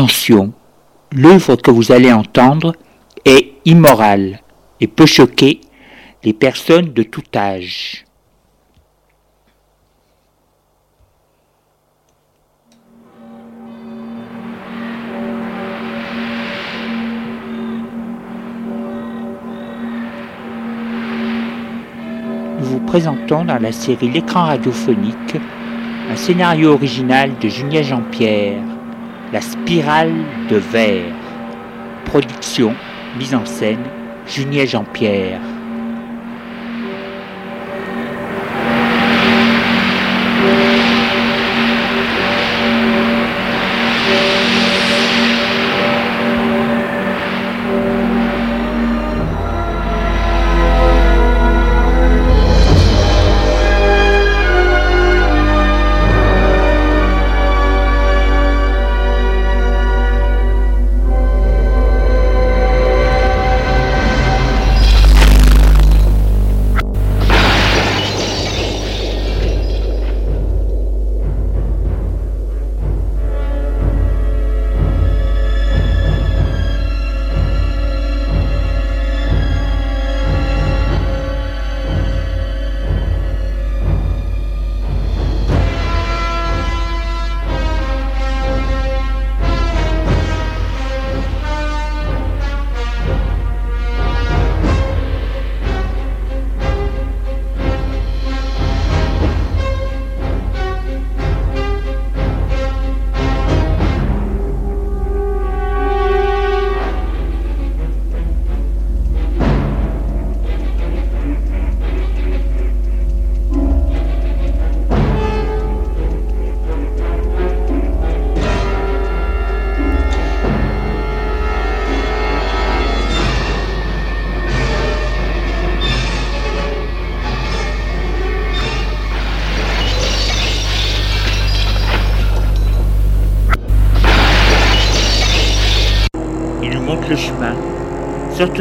Attention, l'œuvre que vous allez entendre est immorale et peut choquer les personnes de tout âge. Nous vous présentons dans la série L'écran radiophonique un scénario original de Julien Jean-Pierre, La spirale de verre. Production, mise en scène, Julien Jean-Pierre.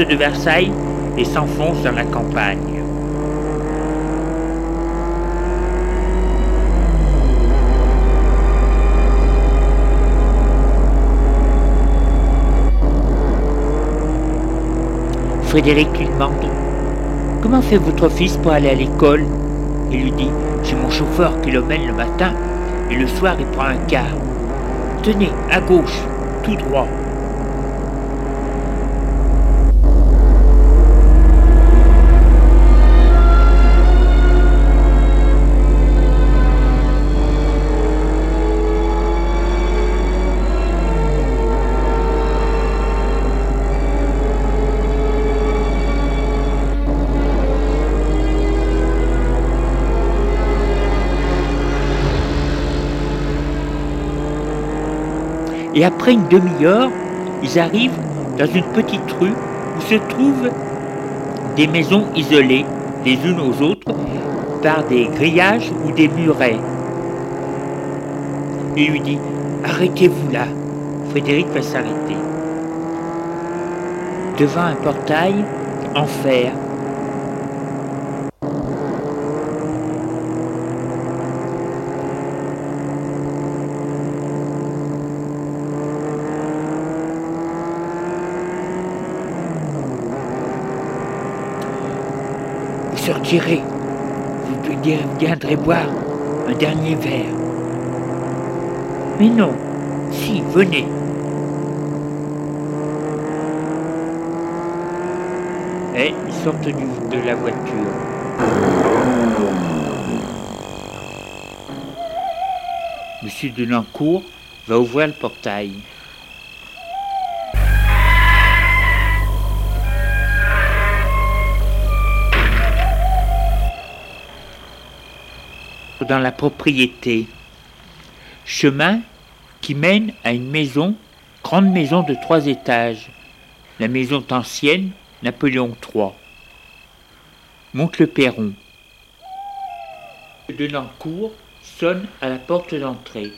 De Versailles et s'enfonce dans la campagne. Frédéric lui demande Comment fait votre fils pour aller à l'école? Il lui dit J'ai mon chauffeur qui l'emmène le matin et le soir il prend un car. Tenez, à gauche, tout droit. Et après une demi-heure, ils arrivent dans une petite rue où se trouvent des maisons isolées les unes aux autres par des grillages ou des murets. Il lui dit Arrêtez-vous là. Frédéric va s'arrêter. Devant un portail en fer. Vous sortirez. Vous viendrez boire un dernier verre. Mais non. Si, venez. Et ils sortent du- de la voiture. Monsieur Delancourt va ouvrir le portail. Dans la propriété. Chemin qui mène à une maison, grande maison de trois étages. La maison ancienne, Napoléon III. Monte le perron. Delancourt sonne à la porte d'entrée.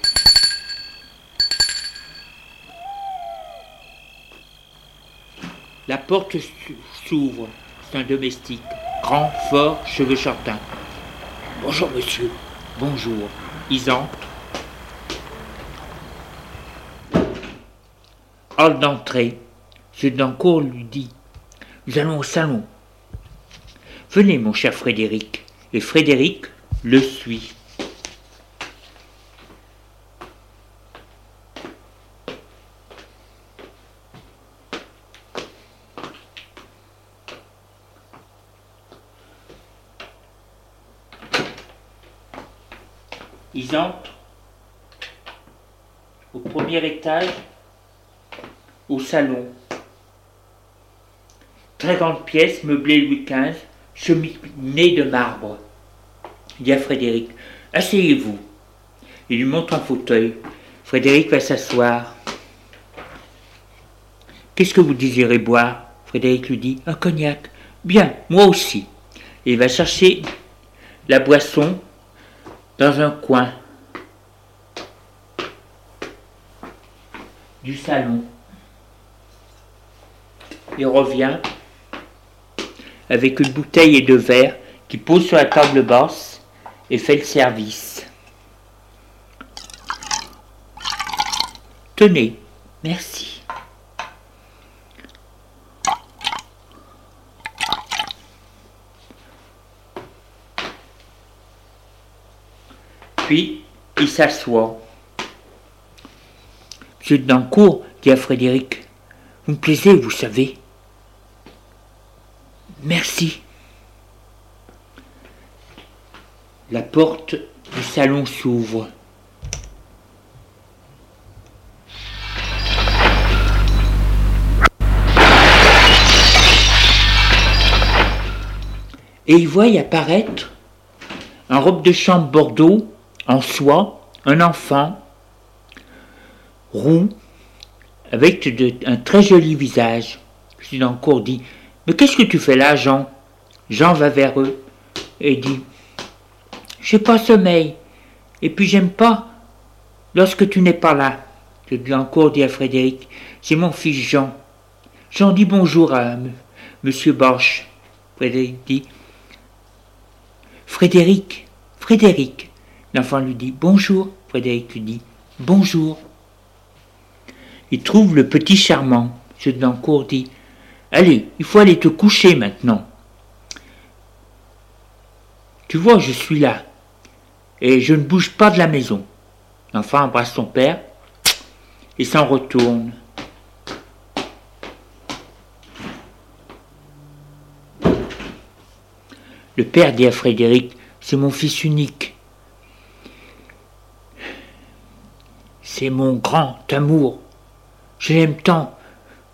La porte s'ouvre. C'est un domestique. Grand, fort, cheveux châtains. Bonjour, monsieur. Bonjour. Ils entrent. hall d'entrée. M. Dancourt lui dit Nous allons au salon. Venez, mon cher Frédéric. Et Frédéric le suit. Ils entrent au premier étage, au salon. Très grande pièce, meublée Louis XV, cheminée de marbre. Il dit à Frédéric Asseyez-vous. Il lui montre un fauteuil. Frédéric va s'asseoir. Qu'est-ce que vous désirez boire? Frédéric lui dit Un cognac. Bien, moi aussi. il va chercher la boisson dans un coin du salon. Il revient avec une bouteille et deux verres qui pose sur la table basse et fait le service. Tenez, merci. Puis, il s'assoit. Monsieur Dancourt, dit à Frédéric, vous me plaisez, vous savez. Merci. La porte du salon s'ouvre. Et il voit apparaître en robe de chambre bordeaux, en soie, un enfant, roux, avec un très joli visage. Dancourt dit Mais qu'est-ce que tu fais là, Jean? Jean va vers eux et dit j'ai pas sommeil. Et puis j'aime pas lorsque tu n'es pas là. Je dis encore, dit à Frédéric, c'est mon fils Jean. Jean dit bonjour à Monsieur Borch. Frédéric dit Frédéric, Frédéric. L'enfant lui dit bonjour. Frédéric lui dit bonjour. Il trouve le petit charmant. M. Dancourt dit Allez, il faut aller te coucher maintenant. Tu vois, je suis là et je ne bouge pas de la maison. L'enfant embrasse son père et s'en retourne. Le père dit à Frédéric, c'est mon fils unique. C'est mon grand amour. Je l'aime tant.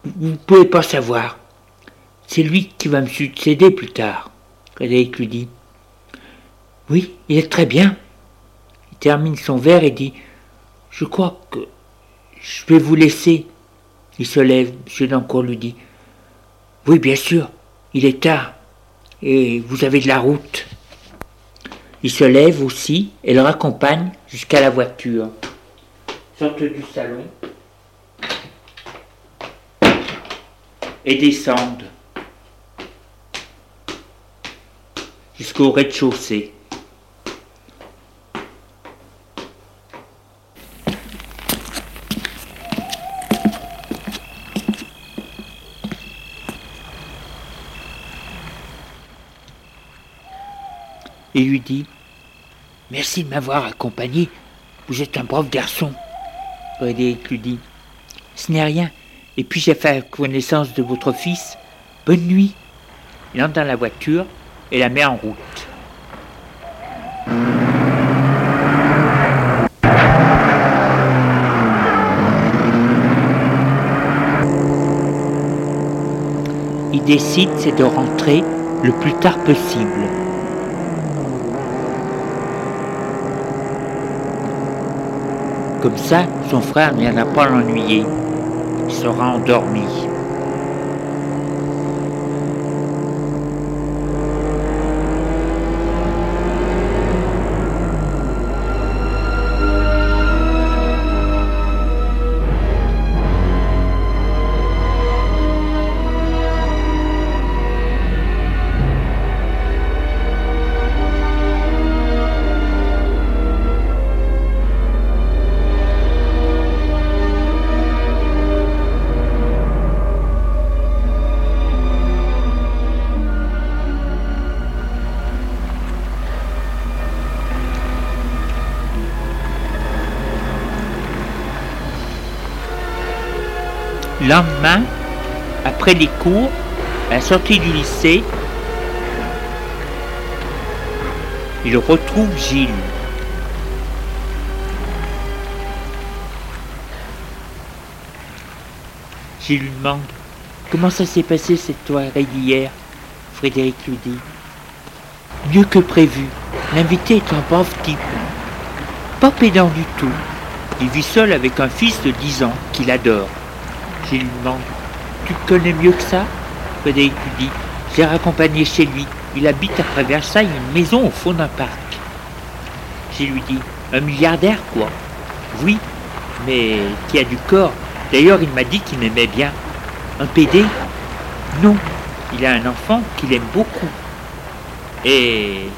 Vous ne pouvez pas savoir. C'est lui qui va me succéder plus tard. Frédéric lui dit, oui, il est très bien termine son verre et dit Je crois que je vais vous laisser. Il se lève, M. Dancourt lui dit Oui, bien sûr, il est tard et vous avez de la route. Il se lève aussi et le raccompagne jusqu'à la voiture. Sortent du salon et descendent jusqu'au rez-de-chaussée. et lui dit Merci de m'avoir accompagné, vous êtes un brave garçon. Frédéric lui dit Ce n'est rien, et puis j'ai fait connaissance de votre fils. Bonne nuit. Il entre dans la voiture et la met en route. Il décide, c'est de rentrer le plus tard possible. Comme ça, son frère ne viendra pas l'ennuyer. Il sera endormi. Lendemain, après les cours, à la sortie du lycée, il retrouve Gilles. Gilles lui demande Comment ça s'est passé cette soirée d'hier Frédéric lui dit Mieux que prévu. L'invité est un pauvre type. Pas pédant du tout. Il vit seul avec un fils de 10 ans qu'il adore. Gilles lui demande Tu connais mieux que ça Frédéric lui dit J'ai raccompagné chez lui. Il habite après Versailles une maison au fond d'un parc. Gilles lui dit Un milliardaire, quoi Oui, mais qui a du corps. D'ailleurs, il m'a dit qu'il m'aimait bien. Un PD Non, il a un enfant qu'il aime beaucoup. Et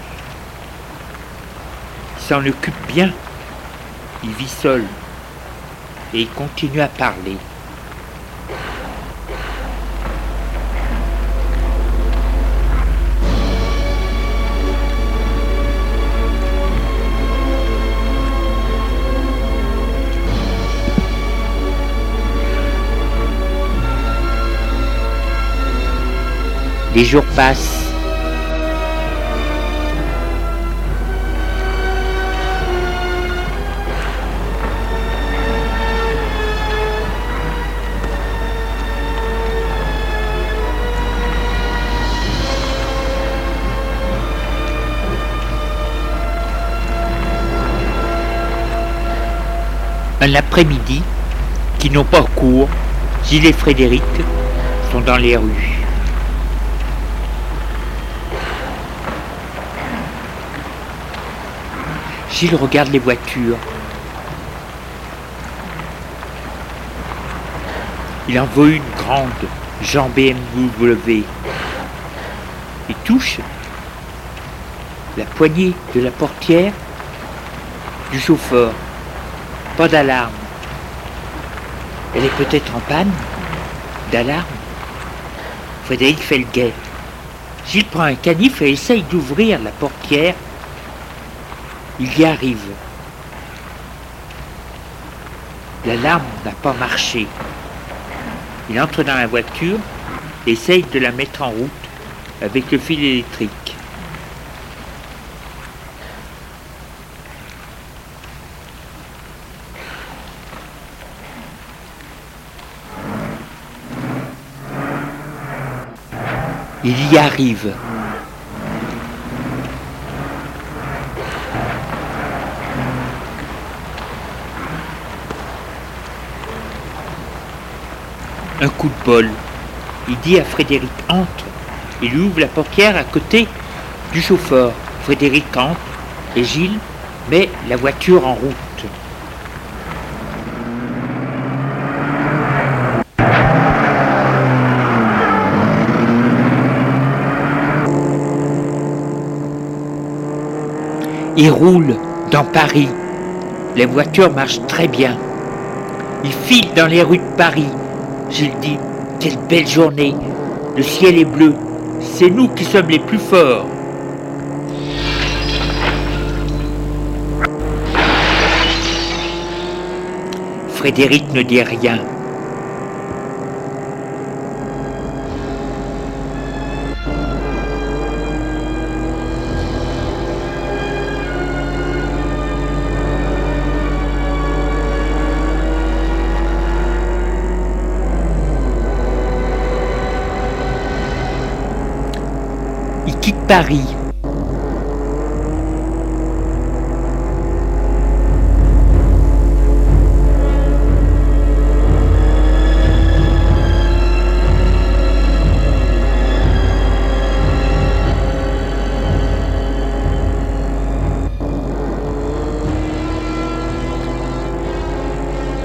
il s'en occupe bien. Il vit seul. Et il continue à parler. Les jours passent. Un après-midi, qui n'ont pas cours, Gilles et Frédéric sont dans les rues. Gilles regarde les voitures. Il en veut une grande, Jean BMW. Il touche la poignée de la portière du chauffeur. Pas d'alarme. Elle est peut-être en panne D'alarme Frédéric fait le guet. Gilles prend un canif et essaye d'ouvrir la portière. Il y arrive. L'alarme n'a pas marché. Il entre dans la voiture essaye de la mettre en route avec le fil électrique. Il y arrive. Un coup de bol. Il dit à Frédéric entre. Il ouvre la portière à côté du chauffeur. Frédéric entre et Gilles met la voiture en route. Il roule dans Paris. Les voitures marchent très bien. Il file dans les rues de Paris. Gilles dit Quelle belle journée Le ciel est bleu. C'est nous qui sommes les plus forts. Frédéric ne dit rien. Paris.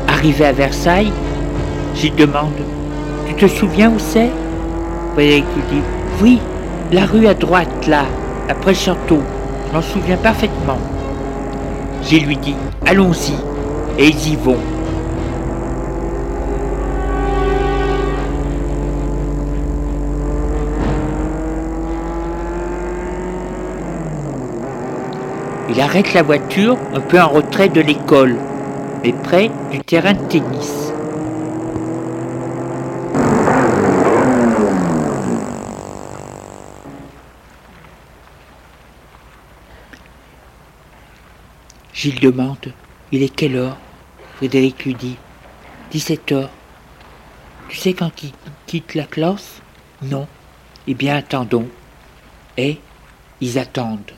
Arrivé à Versailles, j'y demande Tu te souviens où c'est? Frédéric lui dit Oui, la rue à droite, là, après le château. Je m'en souviens parfaitement. J'ai lui dit Allons-y. Et ils y vont. Il arrête la voiture un peu en retrait de l'école, mais près du terrain de tennis. Gilles demande Il est quelle heure? Frédéric lui dit 17 heures. Tu sais quand il quitte la classe? Non. Eh bien, attendons. Et ils attendent.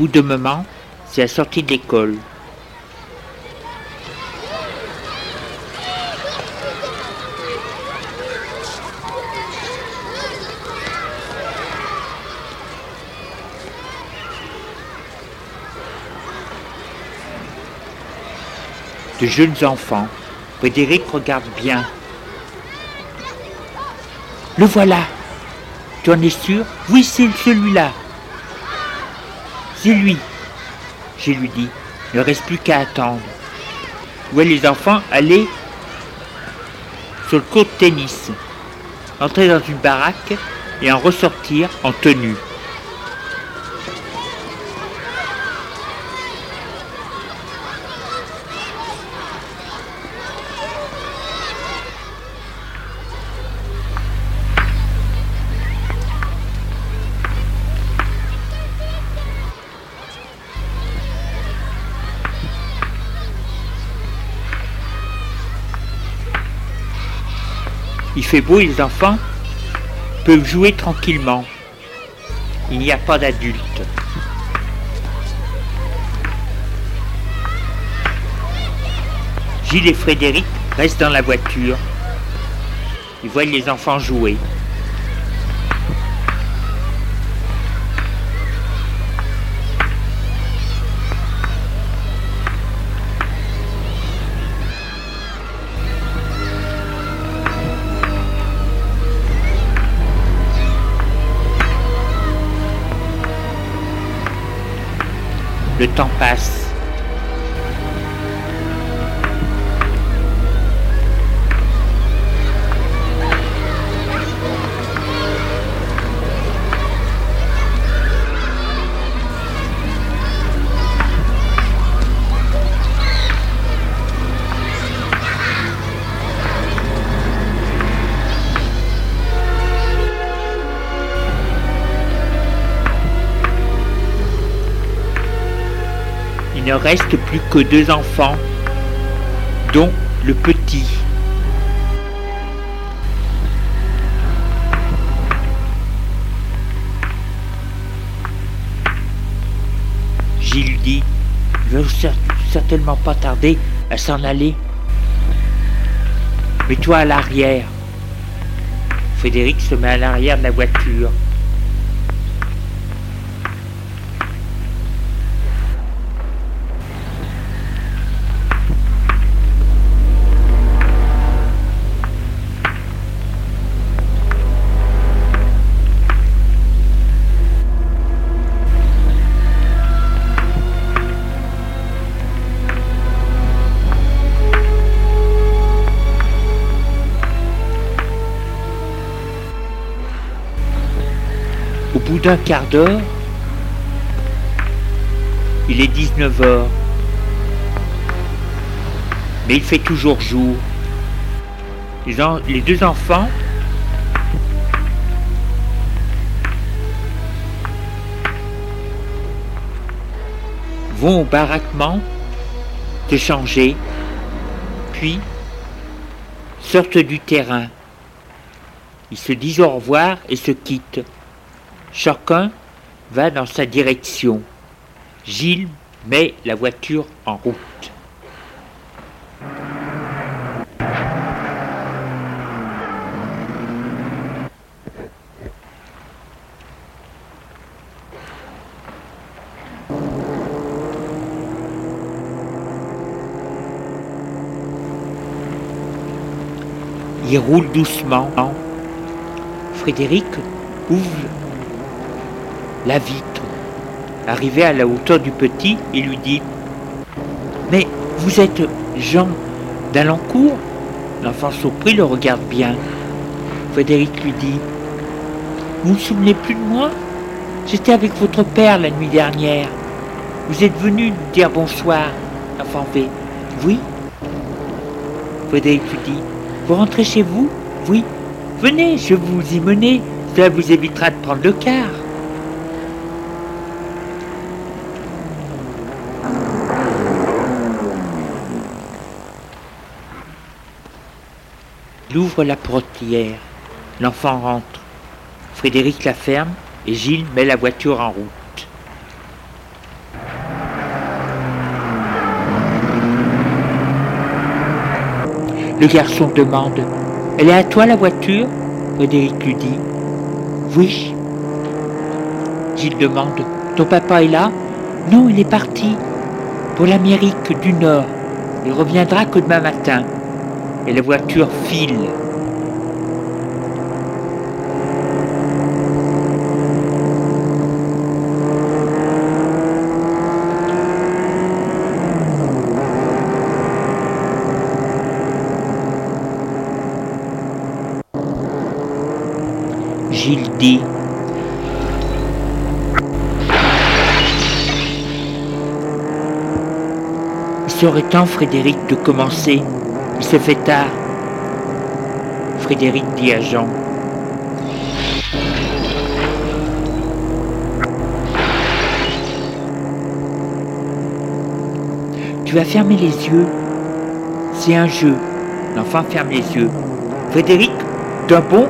Bout d'un moment, c'est la sortie de l'école. De jeunes enfants. Frédéric regarde bien. Le voilà. Tu en es sûr? Oui, c'est celui-là. C'est lui. Je lui dis, il ne reste plus qu'à attendre. Où les enfants aller sur le court de tennis, entrer dans une baraque et en ressortir en tenue. Il fait beau et les enfants peuvent jouer tranquillement. Il n'y a pas d'adultes. Gilles et Frédéric restent dans la voiture. Ils voient les enfants jouer. Le temps passe. Reste plus que deux enfants, dont le petit. Gilles dit, il va certainement pas tarder à s'en aller. Mets-toi à l'arrière. Frédéric se met à l'arrière de la voiture. D'un quart d'heure, il est 19 heures. Mais il fait toujours jour. Les, deux enfants vont au baraquement se changer, puis sortent du terrain. Ils se disent au revoir et se quittent. Chacun va dans sa direction. Gilles met la voiture en route. Il roule doucement Frédéric ouvre la vitre. Arrivé à la hauteur du petit, il lui dit Mais vous êtes Jean d'Alencourt? L'enfant surpris le regarde bien. Frédéric lui dit Vous ne vous souvenez plus de moi? J'étais avec votre père la nuit dernière. Vous êtes venu nous dire bonsoir. L'enfant fait Oui. Frédéric lui dit Vous rentrez chez vous? Oui. Venez, je vous y mener. Cela vous évitera de prendre le car. Il ouvre la portière. L'enfant rentre. Frédéric la ferme et Gilles met la voiture en route. Le garçon demande Elle est à toi la voiture? Frédéric lui dit Oui. Gilles demande Ton papa est là Non, il est parti pour l'Amérique du Nord. Il reviendra que demain matin. Et la voiture file. Gilles dit Il serait temps, Frédéric, de commencer. Il se fait tard. Frédéric dit à Jean Tu vas fermer les yeux. C'est un jeu. L'enfant ferme les yeux. Frédéric, d'un bond,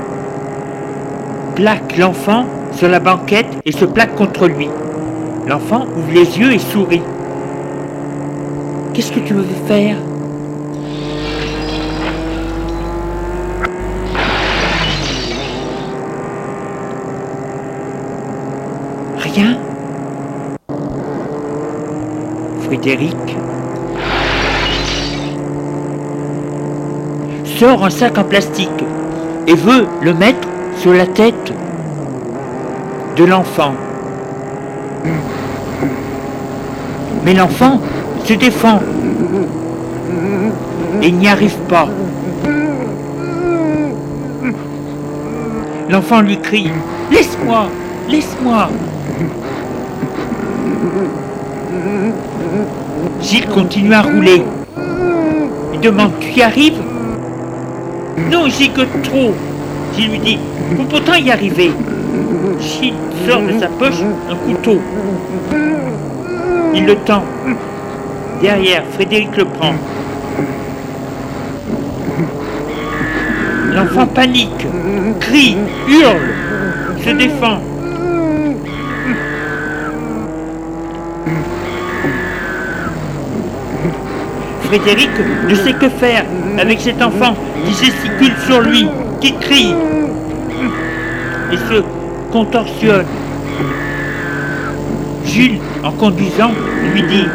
plaque l'enfant sur la banquette et se plaque contre lui. L'enfant ouvre les yeux et sourit. Qu'est-ce que tu veux faire? Frédéric sort un sac en plastique et veut le mettre sur la tête de l'enfant. Mais l'enfant se défend et n'y arrive pas. L'enfant lui crie Laisse-moi Laisse-moi Gilles continue à rouler. Il demande Tu y arrives? Non, j'y que trop. Gilles lui dit Faut pourtant y arriver. Gilles sort de sa poche un couteau. Il le tend. Derrière, Frédéric le prend. L'enfant panique, crie, hurle, se défend. Frédéric ne sait que faire avec cet enfant qui gesticule sur lui, qui crie et se contorsionne. Jules, en conduisant, lui dit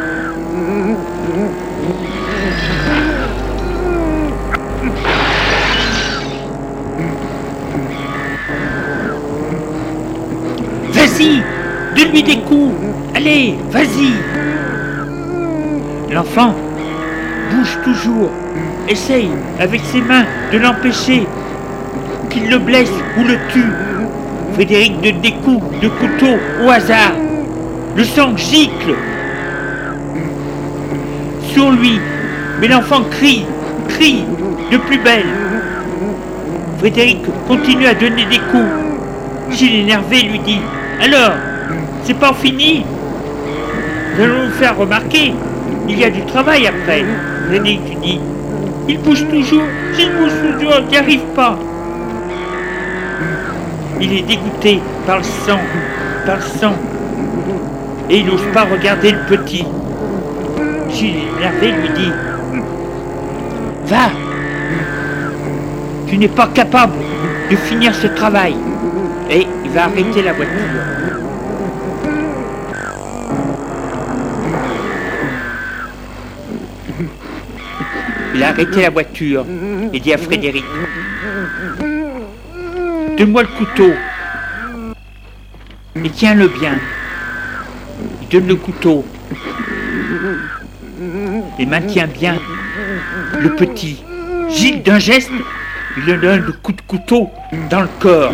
Vas-y, donne-lui des coups. Allez, vas-y. L'enfant toujours, essaye avec ses mains de l'empêcher qu'il le blesse ou le tue. Frédéric donne des coups de couteau au hasard. Le sang gicle sur lui, mais l'enfant crie, crie de plus belle. Frédéric continue à donner des coups. Gilles énervé lui dit Alors, c'est pas fini? Nous allons nous faire remarquer. Il y a du travail après. Frédéric lui dit Il bouge toujours, Gilles bouge toujours, il n'y arrive pas. Il est dégoûté par le sang, par le sang. Et il n'ose pas regarder le petit. Énervé lui dit Va Tu n'es pas capable de finir ce travail. Et il va arrêter la voiture. Il a arrêté la voiture et dit à Frédéric Donne-moi le couteau. Et tiens-le bien. Il donne le couteau. Et maintient bien le petit. Gilles, d'un geste, il lui donne le coup de couteau dans le corps.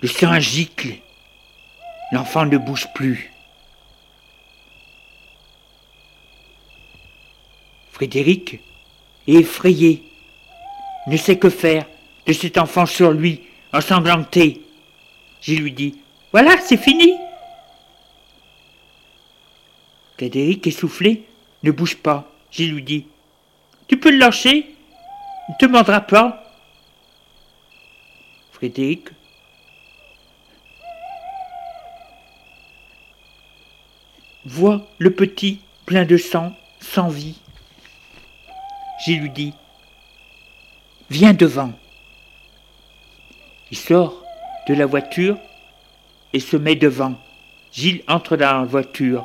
Le sang gicle. L'enfant ne bouge plus. Frédéric est effrayé, ne sait que faire de cet enfant sur lui, ensanglanté. Je lui dis Voilà, c'est fini. Frédéric, essoufflé, ne bouge pas. Je lui dis Tu peux le lâcher Il ne te mordra pas. Frédéric voit le petit plein de sang, sans vie. J'ai lui dis Viens devant. Il sort de la voiture et se met devant. Gilles entre dans la voiture.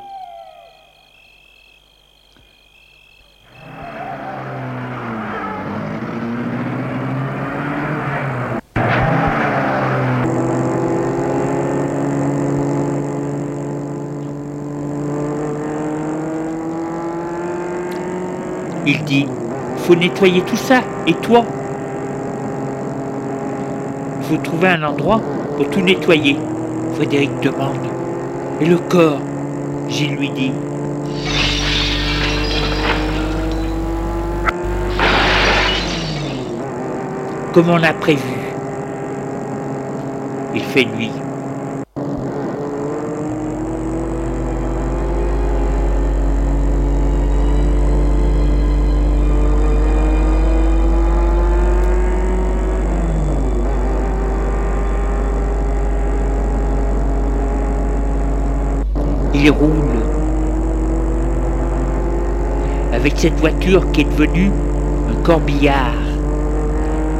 Il dit faut nettoyer tout ça. Et toi faut trouver un endroit pour tout nettoyer. Frédéric demande. Et le corps Gilles lui dit. Comme on a prévu. Il fait nuit. Roule avec cette voiture qui est devenue un corbillard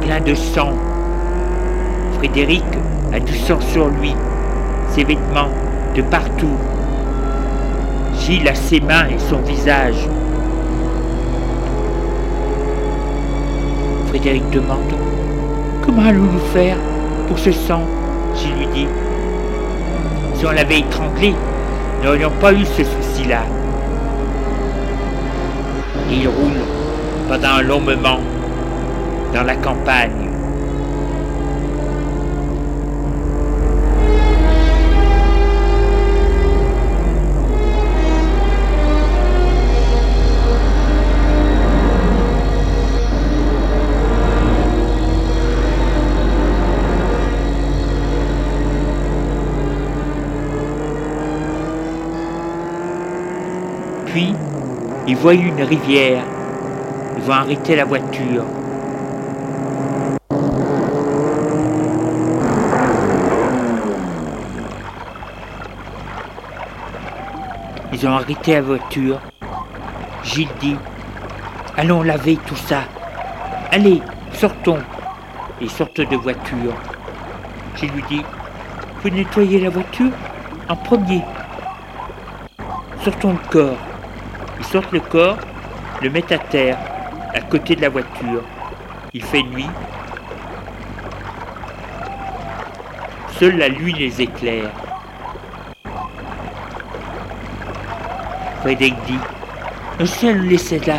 plein de sang. Frédéric a du sang sur lui, ses vêtements de partout. Gilles a ses mains et son visage. Frédéric demande Comment allons-nous faire pour ce sang? Gilles lui dit Si on l'avait étranglé, n'aurions pas eu ce souci-là. Il roule pendant un long moment dans la campagne. Ils voient une rivière. Ils vont arrêter la voiture. Ils ont arrêté la voiture. Gilles dit Allons laver tout ça. Allez, sortons. Ils sortent de voiture. Gilles lui dit Vous nettoyez la voiture en premier. Sortons le corps. Ils sortent le corps, le mettent à terre, à côté de la voiture. Il fait nuit. Seule la lune les éclaire. Frédéric dit seul le laisser là.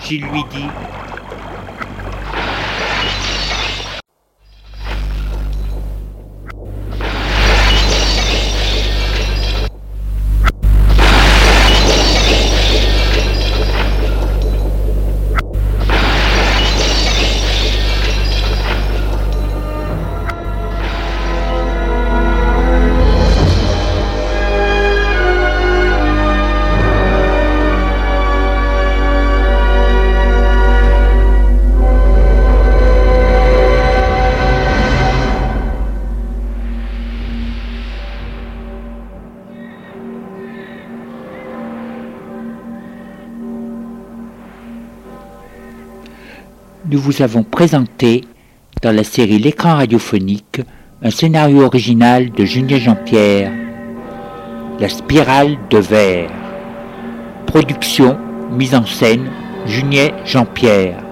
Gilles lui dit nous vous avons présenté, dans la série L'écran radiophonique, un scénario original de Julien Jean-Pierre, La spirale de verre. Production, mise en scène, Junier Jean-Pierre.